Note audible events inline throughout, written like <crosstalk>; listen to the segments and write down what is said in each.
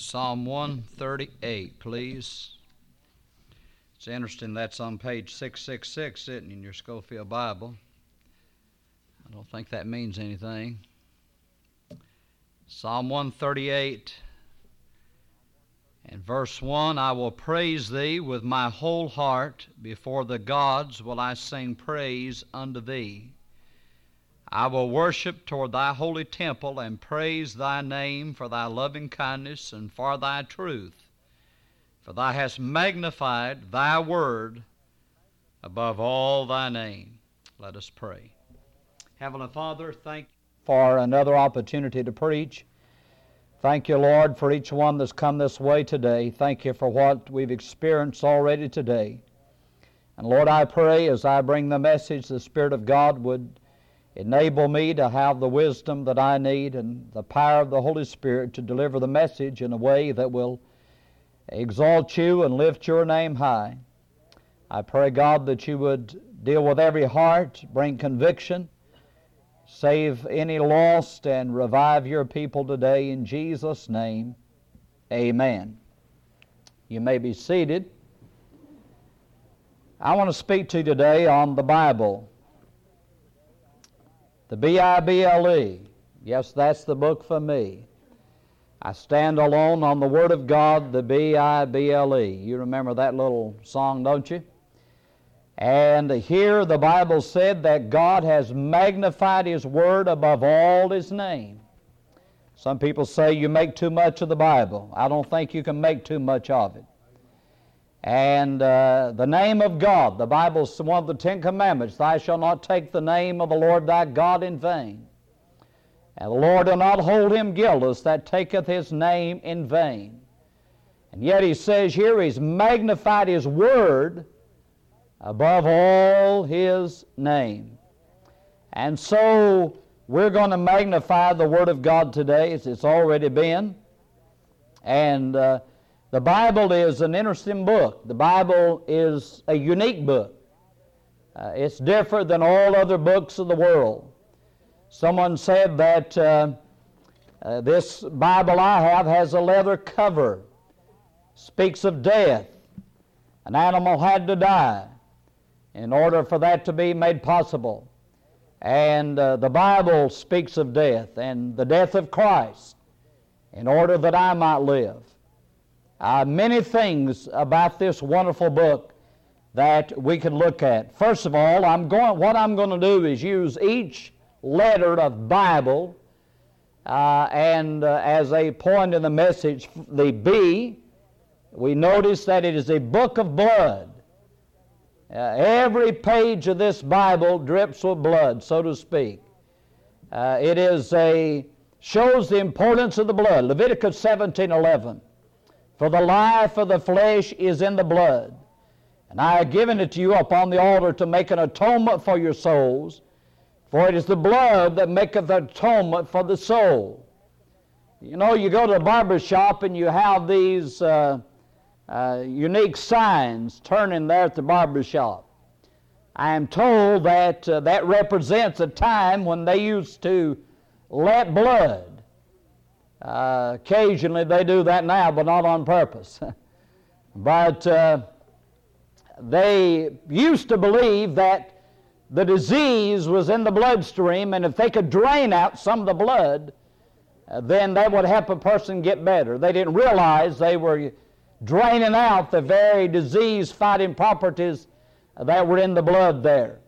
Psalm 138, please. It's interesting that's on page 666 sitting in your Scofield Bible. I don't think that means anything. Psalm 138 and verse 1 I will praise thee with my whole heart, before the gods will I sing praise unto thee. I will worship toward thy holy temple and praise thy name for thy loving kindness and for thy truth. For thou hast magnified thy word above all thy name. Let us pray. Heavenly Father, thank you for another opportunity to preach. Thank you, Lord, for each one that's come this way today. Thank you for what we've experienced already today. And Lord, I pray as I bring the message, the Spirit of God would Enable me to have the wisdom that I need and the power of the Holy Spirit to deliver the message in a way that will exalt you and lift your name high. I pray, God, that you would deal with every heart, bring conviction, save any lost, and revive your people today in Jesus' name. Amen. You may be seated. I want to speak to you today on the Bible. The B I B L E. Yes, that's the book for me. I stand alone on the Word of God, the B I B L E. You remember that little song, don't you? And here the Bible said that God has magnified His Word above all His name. Some people say you make too much of the Bible. I don't think you can make too much of it. And uh, the name of God, the Bible's one of the Ten Commandments, thou shalt not take the name of the Lord thy God in vain. And the Lord will not hold him guiltless that taketh his name in vain. And yet he says here he's magnified his word above all his name. And so we're going to magnify the word of God today as it's already been. And uh, the Bible is an interesting book. The Bible is a unique book. Uh, it's different than all other books of the world. Someone said that uh, uh, this Bible I have has a leather cover, speaks of death. An animal had to die in order for that to be made possible. And uh, the Bible speaks of death and the death of Christ in order that I might live uh, many things about this wonderful book that we can look at. First of all, I'm going, what I'm going to do is use each letter of Bible uh, and uh, as a point in the message, the B, we notice that it is a book of blood. Uh, every page of this Bible drips with blood, so to speak. Uh, it is a shows the importance of the blood. Leviticus 17 11. For the life of the flesh is in the blood. And I have given it to you upon the altar to make an atonement for your souls. For it is the blood that maketh atonement for the soul. You know, you go to a barber shop and you have these uh, uh, unique signs turning there at the barber shop. I am told that uh, that represents a time when they used to let blood uh, occasionally they do that now, but not on purpose. <laughs> but uh, they used to believe that the disease was in the bloodstream, and if they could drain out some of the blood, uh, then that would help a person get better. They didn't realize they were draining out the very disease fighting properties that were in the blood there.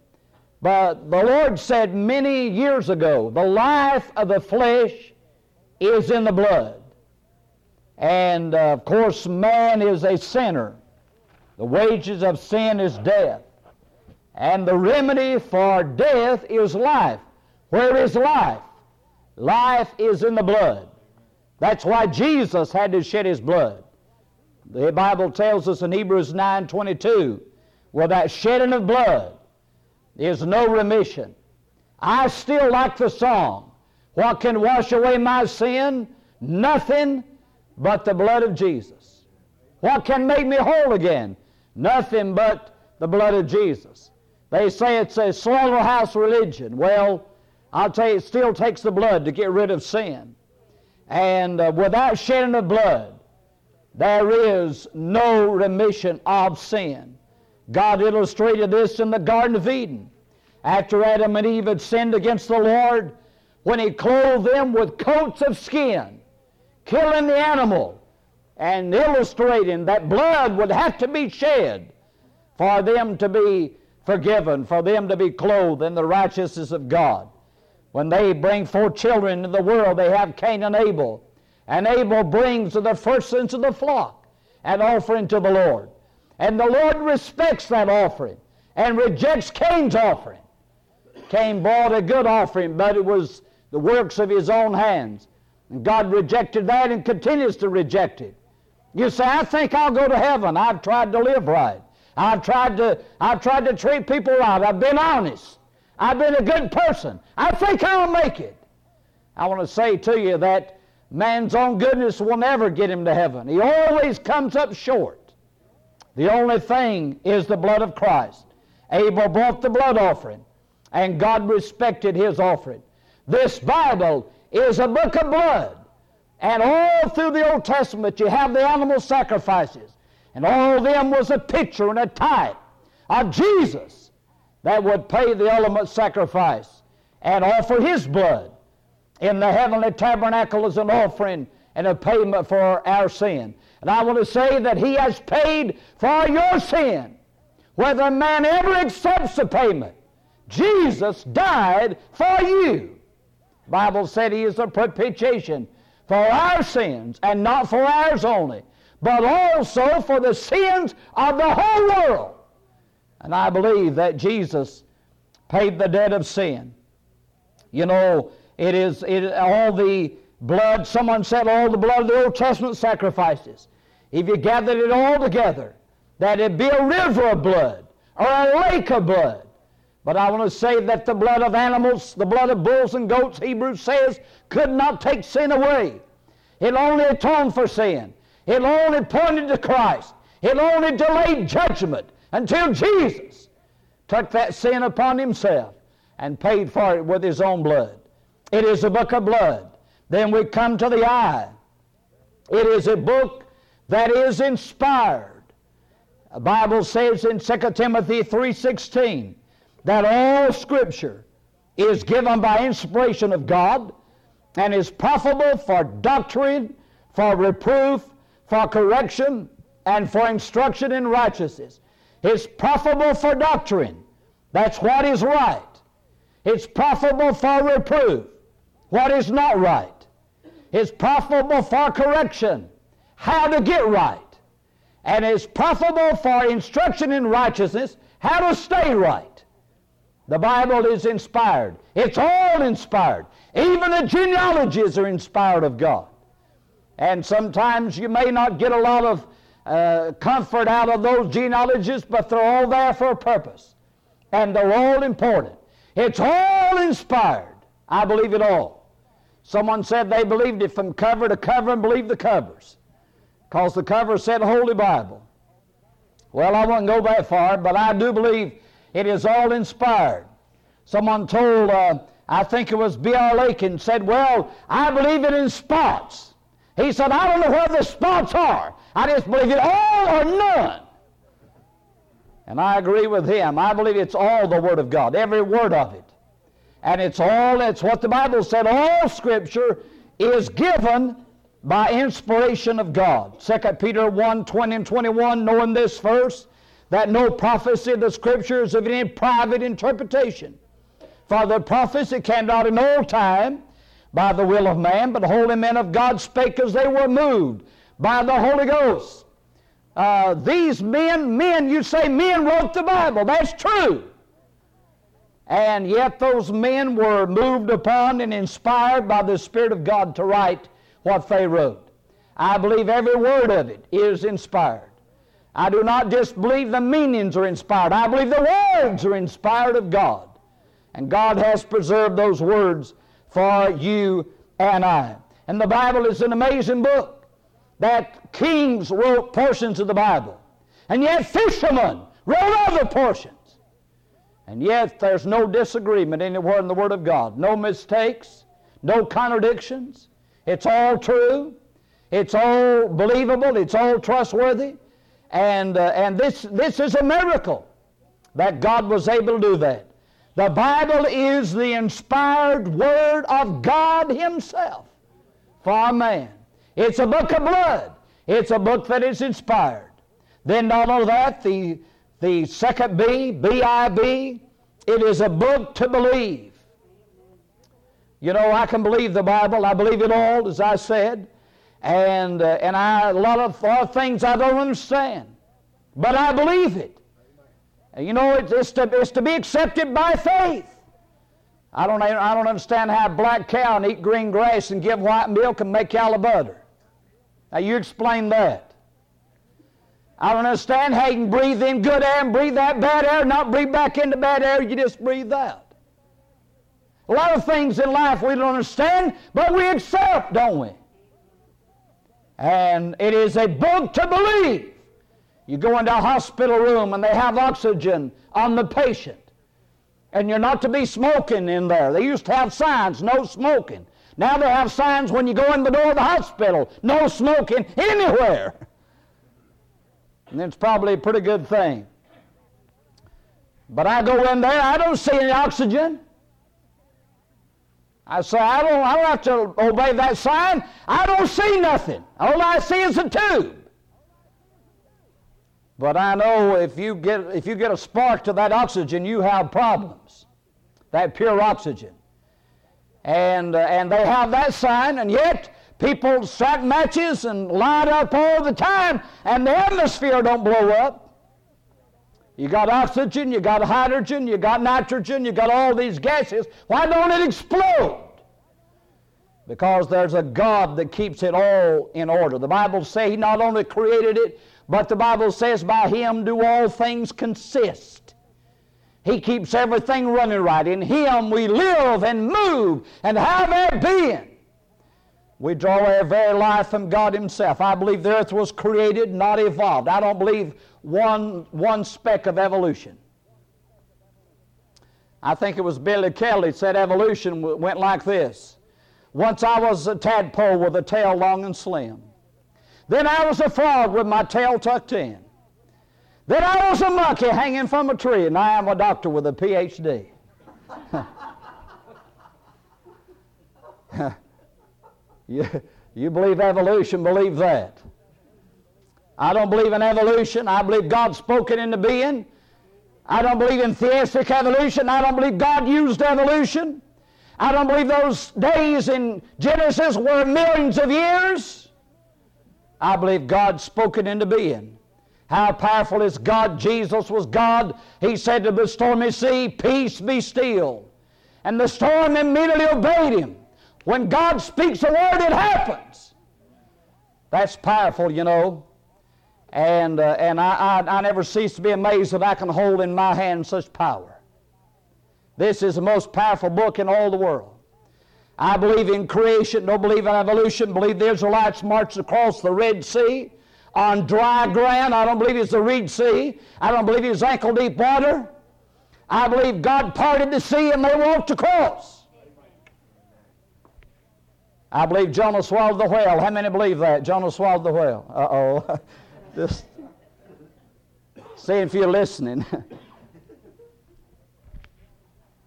But the Lord said many years ago, the life of the flesh is in the blood. And uh, of course, man is a sinner. The wages of sin is death. And the remedy for death is life. Where is life? Life is in the blood. That's why Jesus had to shed his blood. The Bible tells us in Hebrews 9 22, well, that shedding of blood is no remission. I still like the song. What can wash away my sin? Nothing but the blood of Jesus. What can make me whole again? Nothing but the blood of Jesus. They say it's a slaughterhouse religion. Well, I'll tell you, it still takes the blood to get rid of sin. And uh, without shedding of blood, there is no remission of sin. God illustrated this in the Garden of Eden. After Adam and Eve had sinned against the Lord, when He clothed them with coats of skin, killing the animal, and illustrating that blood would have to be shed for them to be forgiven, for them to be clothed in the righteousness of God. When they bring forth children into the world, they have Cain and Abel. And Abel brings the firstborn of the flock an offering to the Lord. And the Lord respects that offering and rejects Cain's offering. Cain brought a good offering, but it was the works of his own hands. And God rejected that and continues to reject it. You say, I think I'll go to heaven. I've tried to live right. I've tried to, I've tried to treat people right. I've been honest. I've been a good person. I think I'll make it. I want to say to you that man's own goodness will never get him to heaven. He always comes up short. The only thing is the blood of Christ. Abel brought the blood offering, and God respected his offering. This Bible is a book of blood. And all through the Old Testament, you have the animal sacrifices. And all of them was a picture and a type of Jesus that would pay the ultimate sacrifice and offer his blood in the heavenly tabernacle as an offering and a payment for our sin. And I want to say that he has paid for your sin. Whether man ever accepts the payment, Jesus died for you. The Bible said he is a propitiation for our sins, and not for ours only, but also for the sins of the whole world. And I believe that Jesus paid the debt of sin. You know, it is it, all the blood, someone said all the blood of the Old Testament sacrifices. If you gathered it all together, that it'd be a river of blood or a lake of blood. But I want to say that the blood of animals, the blood of bulls and goats, Hebrews says, could not take sin away. It only atoned for sin. It only pointed to Christ. It only delayed judgment until Jesus took that sin upon himself and paid for it with his own blood. It is a book of blood. Then we come to the eye. It is a book that is inspired. The Bible says in 2 Timothy 3:16 that all scripture is given by inspiration of God and is profitable for doctrine, for reproof, for correction, and for instruction in righteousness. It's profitable for doctrine. That's what is right. It's profitable for reproof what is not right. It's profitable for correction, how to get right. And it's profitable for instruction in righteousness, how to stay right. The Bible is inspired. It's all inspired. Even the genealogies are inspired of God. And sometimes you may not get a lot of uh, comfort out of those genealogies, but they're all there for a purpose. And they're all important. It's all inspired. I believe it all. Someone said they believed it from cover to cover and believed the covers because the cover said Holy Bible. Well, I won't go that far, but I do believe it is all inspired. Someone told, uh, I think it was B.R. Lakin, said, Well, I believe it in spots. He said, I don't know where the spots are. I just believe it all or none. And I agree with him. I believe it's all the Word of God, every word of it. And it's all, it's what the Bible said, all Scripture is given by inspiration of God. 2 Peter 1 20 and 21, knowing this first, that no prophecy of the Scriptures of any private interpretation. For the prophecy came not in old time by the will of man, but holy men of God spake as they were moved by the Holy Ghost. Uh, these men, men, you say men wrote the Bible. That's true. And yet those men were moved upon and inspired by the Spirit of God to write what they wrote. I believe every word of it is inspired. I do not just believe the meanings are inspired. I believe the words are inspired of God. And God has preserved those words for you and I. And the Bible is an amazing book that kings wrote portions of the Bible. And yet fishermen wrote other portions. And yet there's no disagreement anywhere in the Word of God. No mistakes, no contradictions. It's all true. It's all believable. It's all trustworthy. And, uh, and this, this is a miracle that God was able to do that. The Bible is the inspired Word of God Himself for a man. It's a book of blood. It's a book that is inspired. Then not only that, the, the second B, B-I-B, it is a book to believe. You know, I can believe the Bible. I believe it all, as I said. And, uh, and I, a, lot of, a lot of things I don't understand. But I believe it. And you know, it's, it's, to, it's to be accepted by faith. I don't, I don't understand how a black cow can eat green grass and give white milk and make yellow butter. Now, you explain that. I don't understand how you can breathe in good air and breathe out bad air, not breathe back into bad air, you just breathe out. A lot of things in life we don't understand, but we accept, don't we? And it is a book to believe. You go into a hospital room and they have oxygen on the patient. And you're not to be smoking in there. They used to have signs, no smoking. Now they have signs when you go in the door of the hospital, no smoking anywhere. And it's probably a pretty good thing. But I go in there, I don't see any oxygen. I say, I don't, I don't have to obey that sign. I don't see nothing. All I see is a tube. But I know if you get, if you get a spark to that oxygen, you have problems. That pure oxygen. And, uh, and they have that sign, and yet people strike matches and light up all the time, and the atmosphere don't blow up. You got oxygen, you got hydrogen, you got nitrogen, you got all these gases. Why don't it explode? Because there's a God that keeps it all in order. The Bible says He not only created it, but the Bible says by Him do all things consist. He keeps everything running right. In Him we live and move and have our being. We draw our very life from God Himself. I believe the earth was created, not evolved. I don't believe one, one speck of evolution. I think it was Billy Kelly said evolution went like this. Once I was a tadpole with a tail long and slim. Then I was a frog with my tail tucked in. Then I was a monkey hanging from a tree, and I am a doctor with a PhD. <laughs> You, you believe evolution, believe that. I don't believe in evolution. I believe God spoke it into being. I don't believe in theistic evolution. I don't believe God used evolution. I don't believe those days in Genesis were millions of years. I believe God spoke it into being. How powerful is God? Jesus was God. He said to the stormy sea, Peace be still. And the storm immediately obeyed him. When God speaks a word, it happens. That's powerful, you know. And, uh, and I, I, I never cease to be amazed that I can hold in my hand such power. This is the most powerful book in all the world. I believe in creation, don't believe in evolution, believe the Israelites marched across the Red Sea on dry ground. I don't believe it's the Red Sea. I don't believe it's ankle deep water. I believe God parted the sea and they walked across. I believe Jonah swallowed the whale. How many believe that? Jonah swallowed the whale. Uh oh. <laughs> Just seeing if you're listening. <laughs>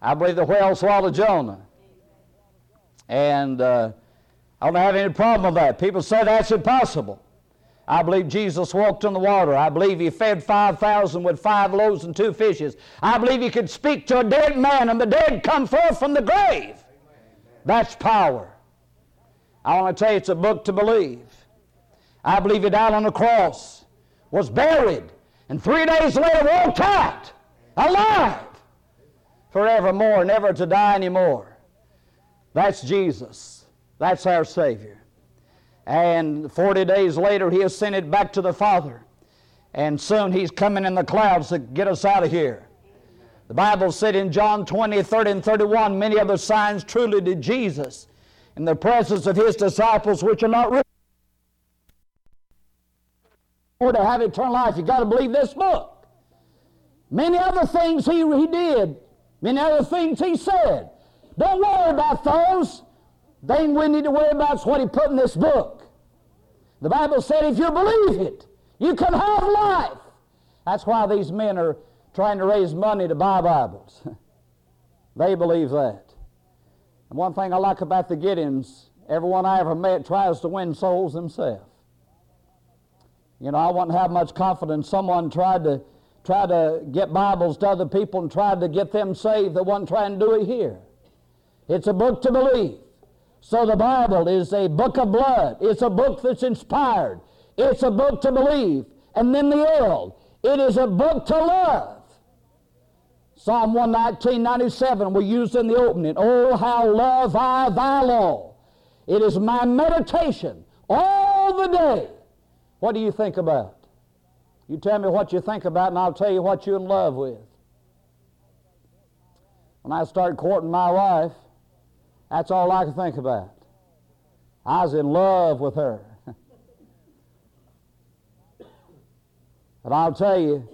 I believe the whale swallowed Jonah. And uh, I don't have any problem with that. People say that's impossible. I believe Jesus walked on the water. I believe he fed 5,000 with five loaves and two fishes. I believe he could speak to a dead man and the dead come forth from the grave. That's power. I want to tell you, it's a book to believe. I believe he died on the cross, was buried, and three days later walked out alive forevermore, never to die anymore. That's Jesus. That's our Savior. And 40 days later, he ascended back to the Father. And soon he's coming in the clouds to get us out of here. The Bible said in John 20, 30, and 31, many other signs truly did Jesus in the presence of his disciples, which are not written. Or to have eternal life, you've got to believe this book. Many other things he, he did, many other things he said. Don't worry about those. The thing we need to worry about is what he put in this book. The Bible said if you believe it, you can have life. That's why these men are trying to raise money to buy Bibles. <laughs> they believe that. And one thing I like about the Gideons, everyone I ever met tries to win souls themselves. You know, I wouldn't have much confidence someone tried to try to get Bibles to other people and tried to get them saved that wasn't trying to do it here. It's a book to believe. So the Bible is a book of blood. It's a book that's inspired. It's a book to believe. And then the L. It is a book to love. Psalm 119, 97 we used in the opening. Oh, how love I thy law. It is my meditation all the day. What do you think about? You tell me what you think about, and I'll tell you what you're in love with. When I started courting my wife, that's all I could think about. I was in love with her. <laughs> but I'll tell you,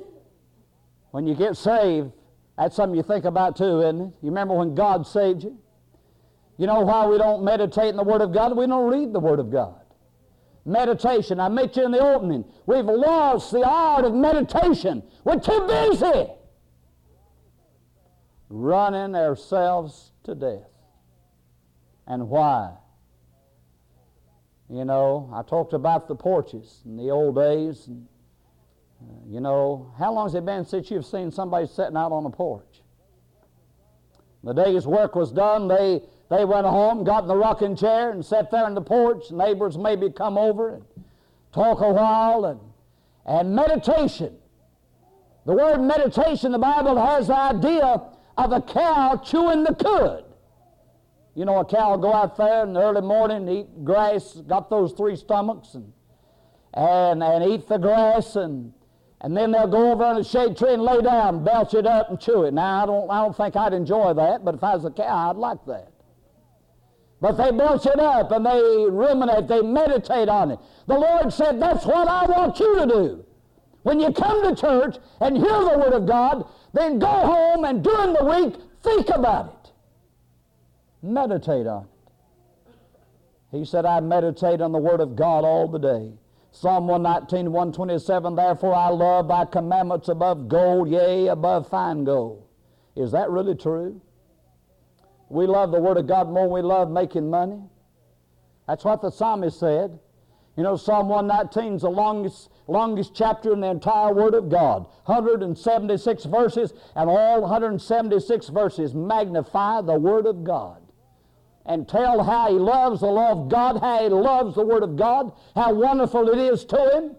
when you get saved, that's something you think about too, isn't it? You remember when God saved you? You know why we don't meditate in the Word of God? We don't read the Word of God. Meditation. I met you in the opening. We've lost the art of meditation. We're too busy running ourselves to death. And why? You know, I talked about the porches in the old days. And, uh, you know, how long has it been since you've seen somebody sitting out on a porch? The day's work was done. They, they went home, got in the rocking chair, and sat there in the porch. Neighbors maybe come over and talk a while. And, and meditation. The word meditation, the Bible has the idea of a cow chewing the cud. You know, a cow will go out there in the early morning eat grass, got those three stomachs, and, and, and eat the grass, and, and then they'll go over on a shade tree and lay down, belch it up, and chew it. Now, I don't, I don't think I'd enjoy that, but if I was a cow, I'd like that. But they belch it up and they ruminate, they meditate on it. The Lord said, That's what I want you to do. When you come to church and hear the Word of God, then go home and during the week, think about it. Meditate on it. He said, I meditate on the Word of God all the day. Psalm 119, 127, Therefore I love thy commandments above gold, yea, above fine gold. Is that really true? We love the Word of God more than we love making money. That's what the psalmist said. You know, Psalm 119 is the longest, longest chapter in the entire Word of God. 176 verses, and all 176 verses magnify the Word of God and tell how he loves the law of God, how he loves the Word of God, how wonderful it is to him.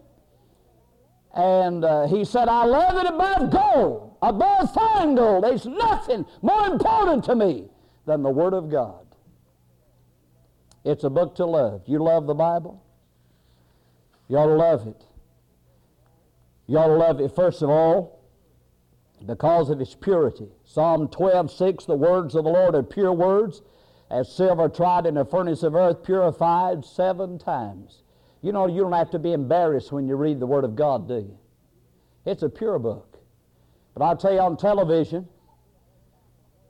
And uh, he said, I love it above gold, above fine gold. There's nothing more important to me than the Word of God. It's a book to love. You love the Bible? You ought to love it. You ought to love it, first of all, because of its purity. Psalm 12, 6, the words of the Lord are pure words as silver tried in a furnace of earth, purified seven times. You know, you don't have to be embarrassed when you read the Word of God, do you? It's a pure book. But I'll tell you on television,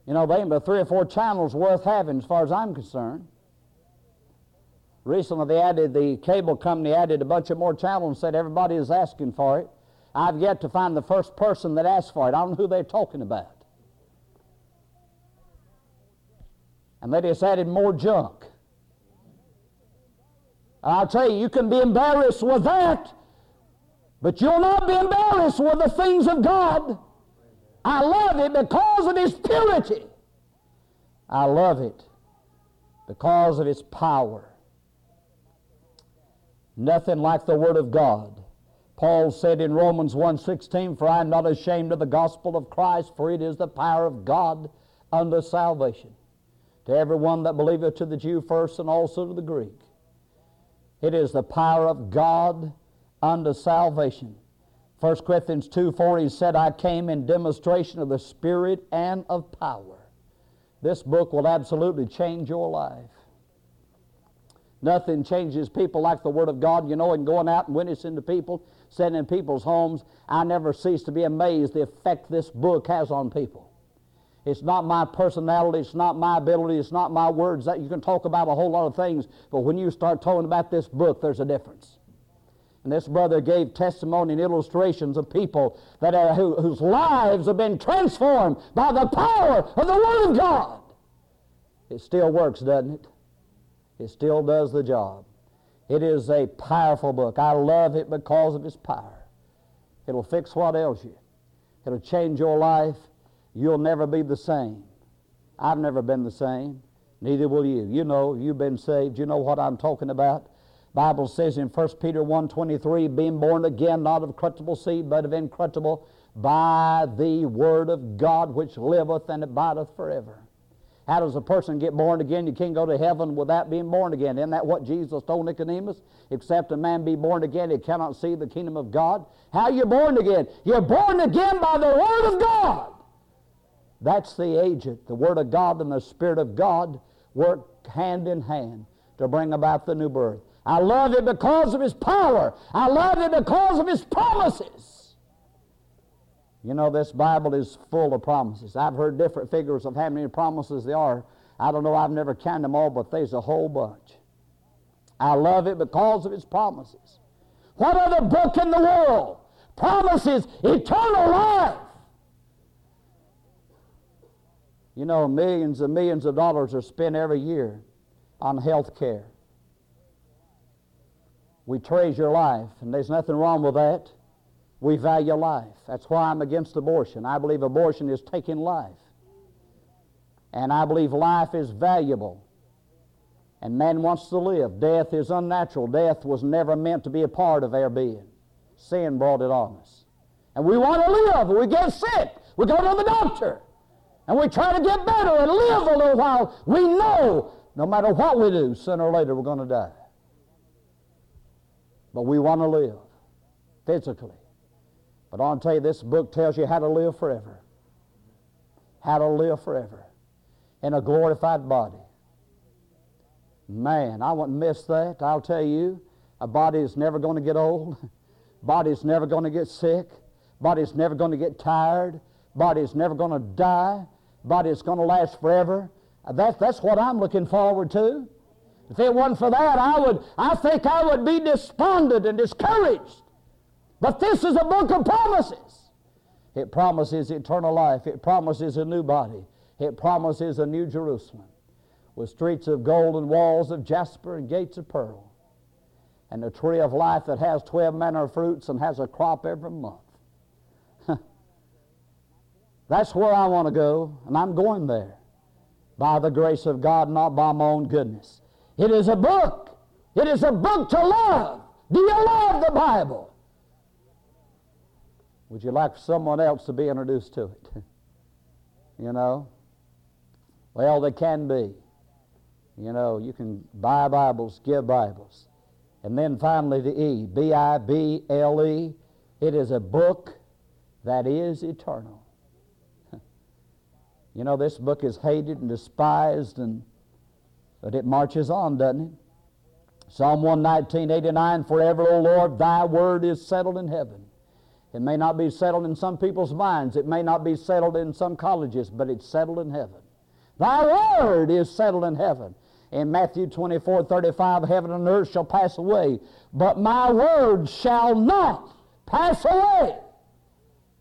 you know, they ain't but three or four channels worth having as far as I'm concerned. Recently, they added, the cable company added a bunch of more channels and said everybody is asking for it. I've yet to find the first person that asked for it. I don't know who they're talking about. and they just added more junk. I'll tell you, you can be embarrassed with that, but you'll not be embarrassed with the things of God. I love it because of its purity. I love it because of its power. Nothing like the Word of God. Paul said in Romans 1:16, "For I am not ashamed of the gospel of Christ, for it is the power of God unto salvation." to everyone that believeth, to the Jew first and also to the Greek. It is the power of God unto salvation. 1 Corinthians 2 4, he said, I came in demonstration of the Spirit and of power. This book will absolutely change your life. Nothing changes people like the Word of God, you know, and going out and witnessing to people, sitting in people's homes. I never cease to be amazed the effect this book has on people. It's not my personality. It's not my ability. It's not my words. That you can talk about a whole lot of things, but when you start talking about this book, there's a difference. And this brother gave testimony and illustrations of people that are, who, whose lives have been transformed by the power of the Word of God. It still works, doesn't it? It still does the job. It is a powerful book. I love it because of its power. It'll fix what ails you. It'll change your life. You'll never be the same. I've never been the same. Neither will you. You know, you've been saved. You know what I'm talking about. Bible says in 1 Peter 1.23, being born again, not of corruptible seed, but of incorruptible, by the word of God which liveth and abideth forever. How does a person get born again? You can't go to heaven without being born again. Isn't that what Jesus told Nicodemus? Except a man be born again, he cannot see the kingdom of God. How are you born again? You're born again by the Word of God. That's the agent. The Word of God and the Spirit of God work hand in hand to bring about the new birth. I love it because of His power. I love it because of His promises. You know, this Bible is full of promises. I've heard different figures of how many promises there are. I don't know, I've never counted them all, but there's a whole bunch. I love it because of its promises. What other book in the world promises eternal life? You know, millions and millions of dollars are spent every year on health care. We treasure life, and there's nothing wrong with that. We value life. That's why I'm against abortion. I believe abortion is taking life. And I believe life is valuable. And man wants to live. Death is unnatural. Death was never meant to be a part of our being. Sin brought it on us. And we want to live. We get sick. We go to the doctor. And we try to get better and live a little while. We know no matter what we do, sooner or later we're going to die. But we want to live physically. But I'll tell you, this book tells you how to live forever. How to live forever in a glorified body. Man, I wouldn't miss that. I'll tell you, a body is never going to get old. <laughs> Body's never going to get sick. Body's never going to get tired. Body's never going to die. Body's going to last forever. That, that's what I'm looking forward to. If it wasn't for that, I would, I think I would be despondent and discouraged. But this is a book of promises. It promises eternal life. It promises a new body. It promises a new Jerusalem with streets of gold and walls of jasper and gates of pearl. And a tree of life that has 12 manner of fruits and has a crop every month. <laughs> That's where I want to go, and I'm going there by the grace of God, not by my own goodness. It is a book. It is a book to love. Do you love the Bible? Would you like someone else to be introduced to it? <laughs> you know? Well, they can be. You know, you can buy Bibles, give Bibles. And then finally the E, B I B L E. It is a book that is eternal. <laughs> you know, this book is hated and despised and but it marches on, doesn't it? Psalm 119, 89, Forever, O Lord, thy word is settled in heaven. It may not be settled in some people's minds. It may not be settled in some colleges, but it's settled in heaven. Thy word is settled in heaven. In Matthew 24, 35, heaven and earth shall pass away, but my word shall not pass away.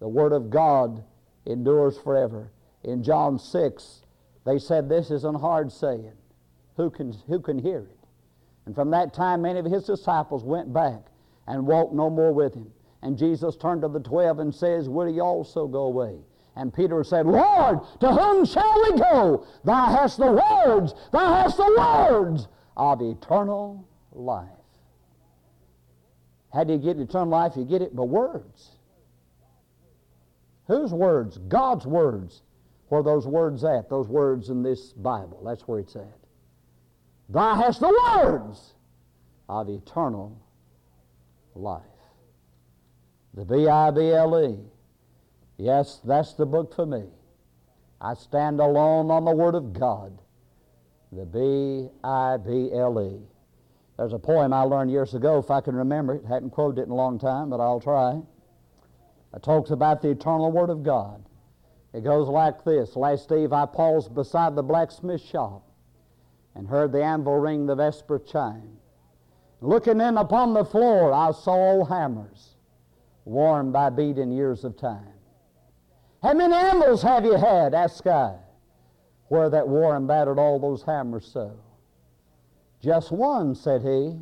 The word of God endures forever. In John 6, they said this is an hard saying who can, who can hear it? And from that time, many of his disciples went back and walked no more with him. And Jesus turned to the twelve and says, Will ye also go away? And Peter said, Lord, to whom shall we go? Thou hast the words, thou hast the words of eternal life. How do you get eternal life? You get it by words. Whose words? God's words. Where those words at? Those words in this Bible. That's where it's at. Thou hast the words of eternal life. The B I B L E. Yes, that's the book for me. I stand alone on the Word of God. The B I B L E. There's a poem I learned years ago, if I can remember it. Hadn't quoted it in a long time, but I'll try. It talks about the eternal Word of God. It goes like this Last eve I paused beside the blacksmith shop and heard the anvil ring the vesper chime. Looking in upon the floor, I saw old hammers, worn by beating years of time. How many anvils have you had? asked I, where that war and battered all those hammers so. Just one, said he.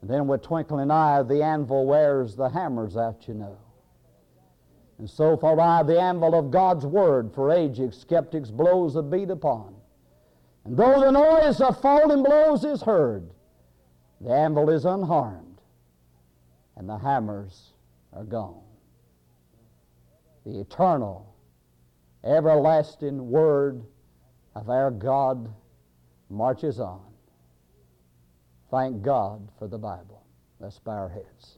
And then with twinkling eye, the anvil wears the hammers out, you know. And so thought I, the anvil of God's word for aged skeptics blows a beat upon. And though the noise of falling blows is heard, the anvil is unharmed, and the hammers are gone. The eternal, everlasting word of our God marches on. Thank God for the Bible. Let's bow our heads.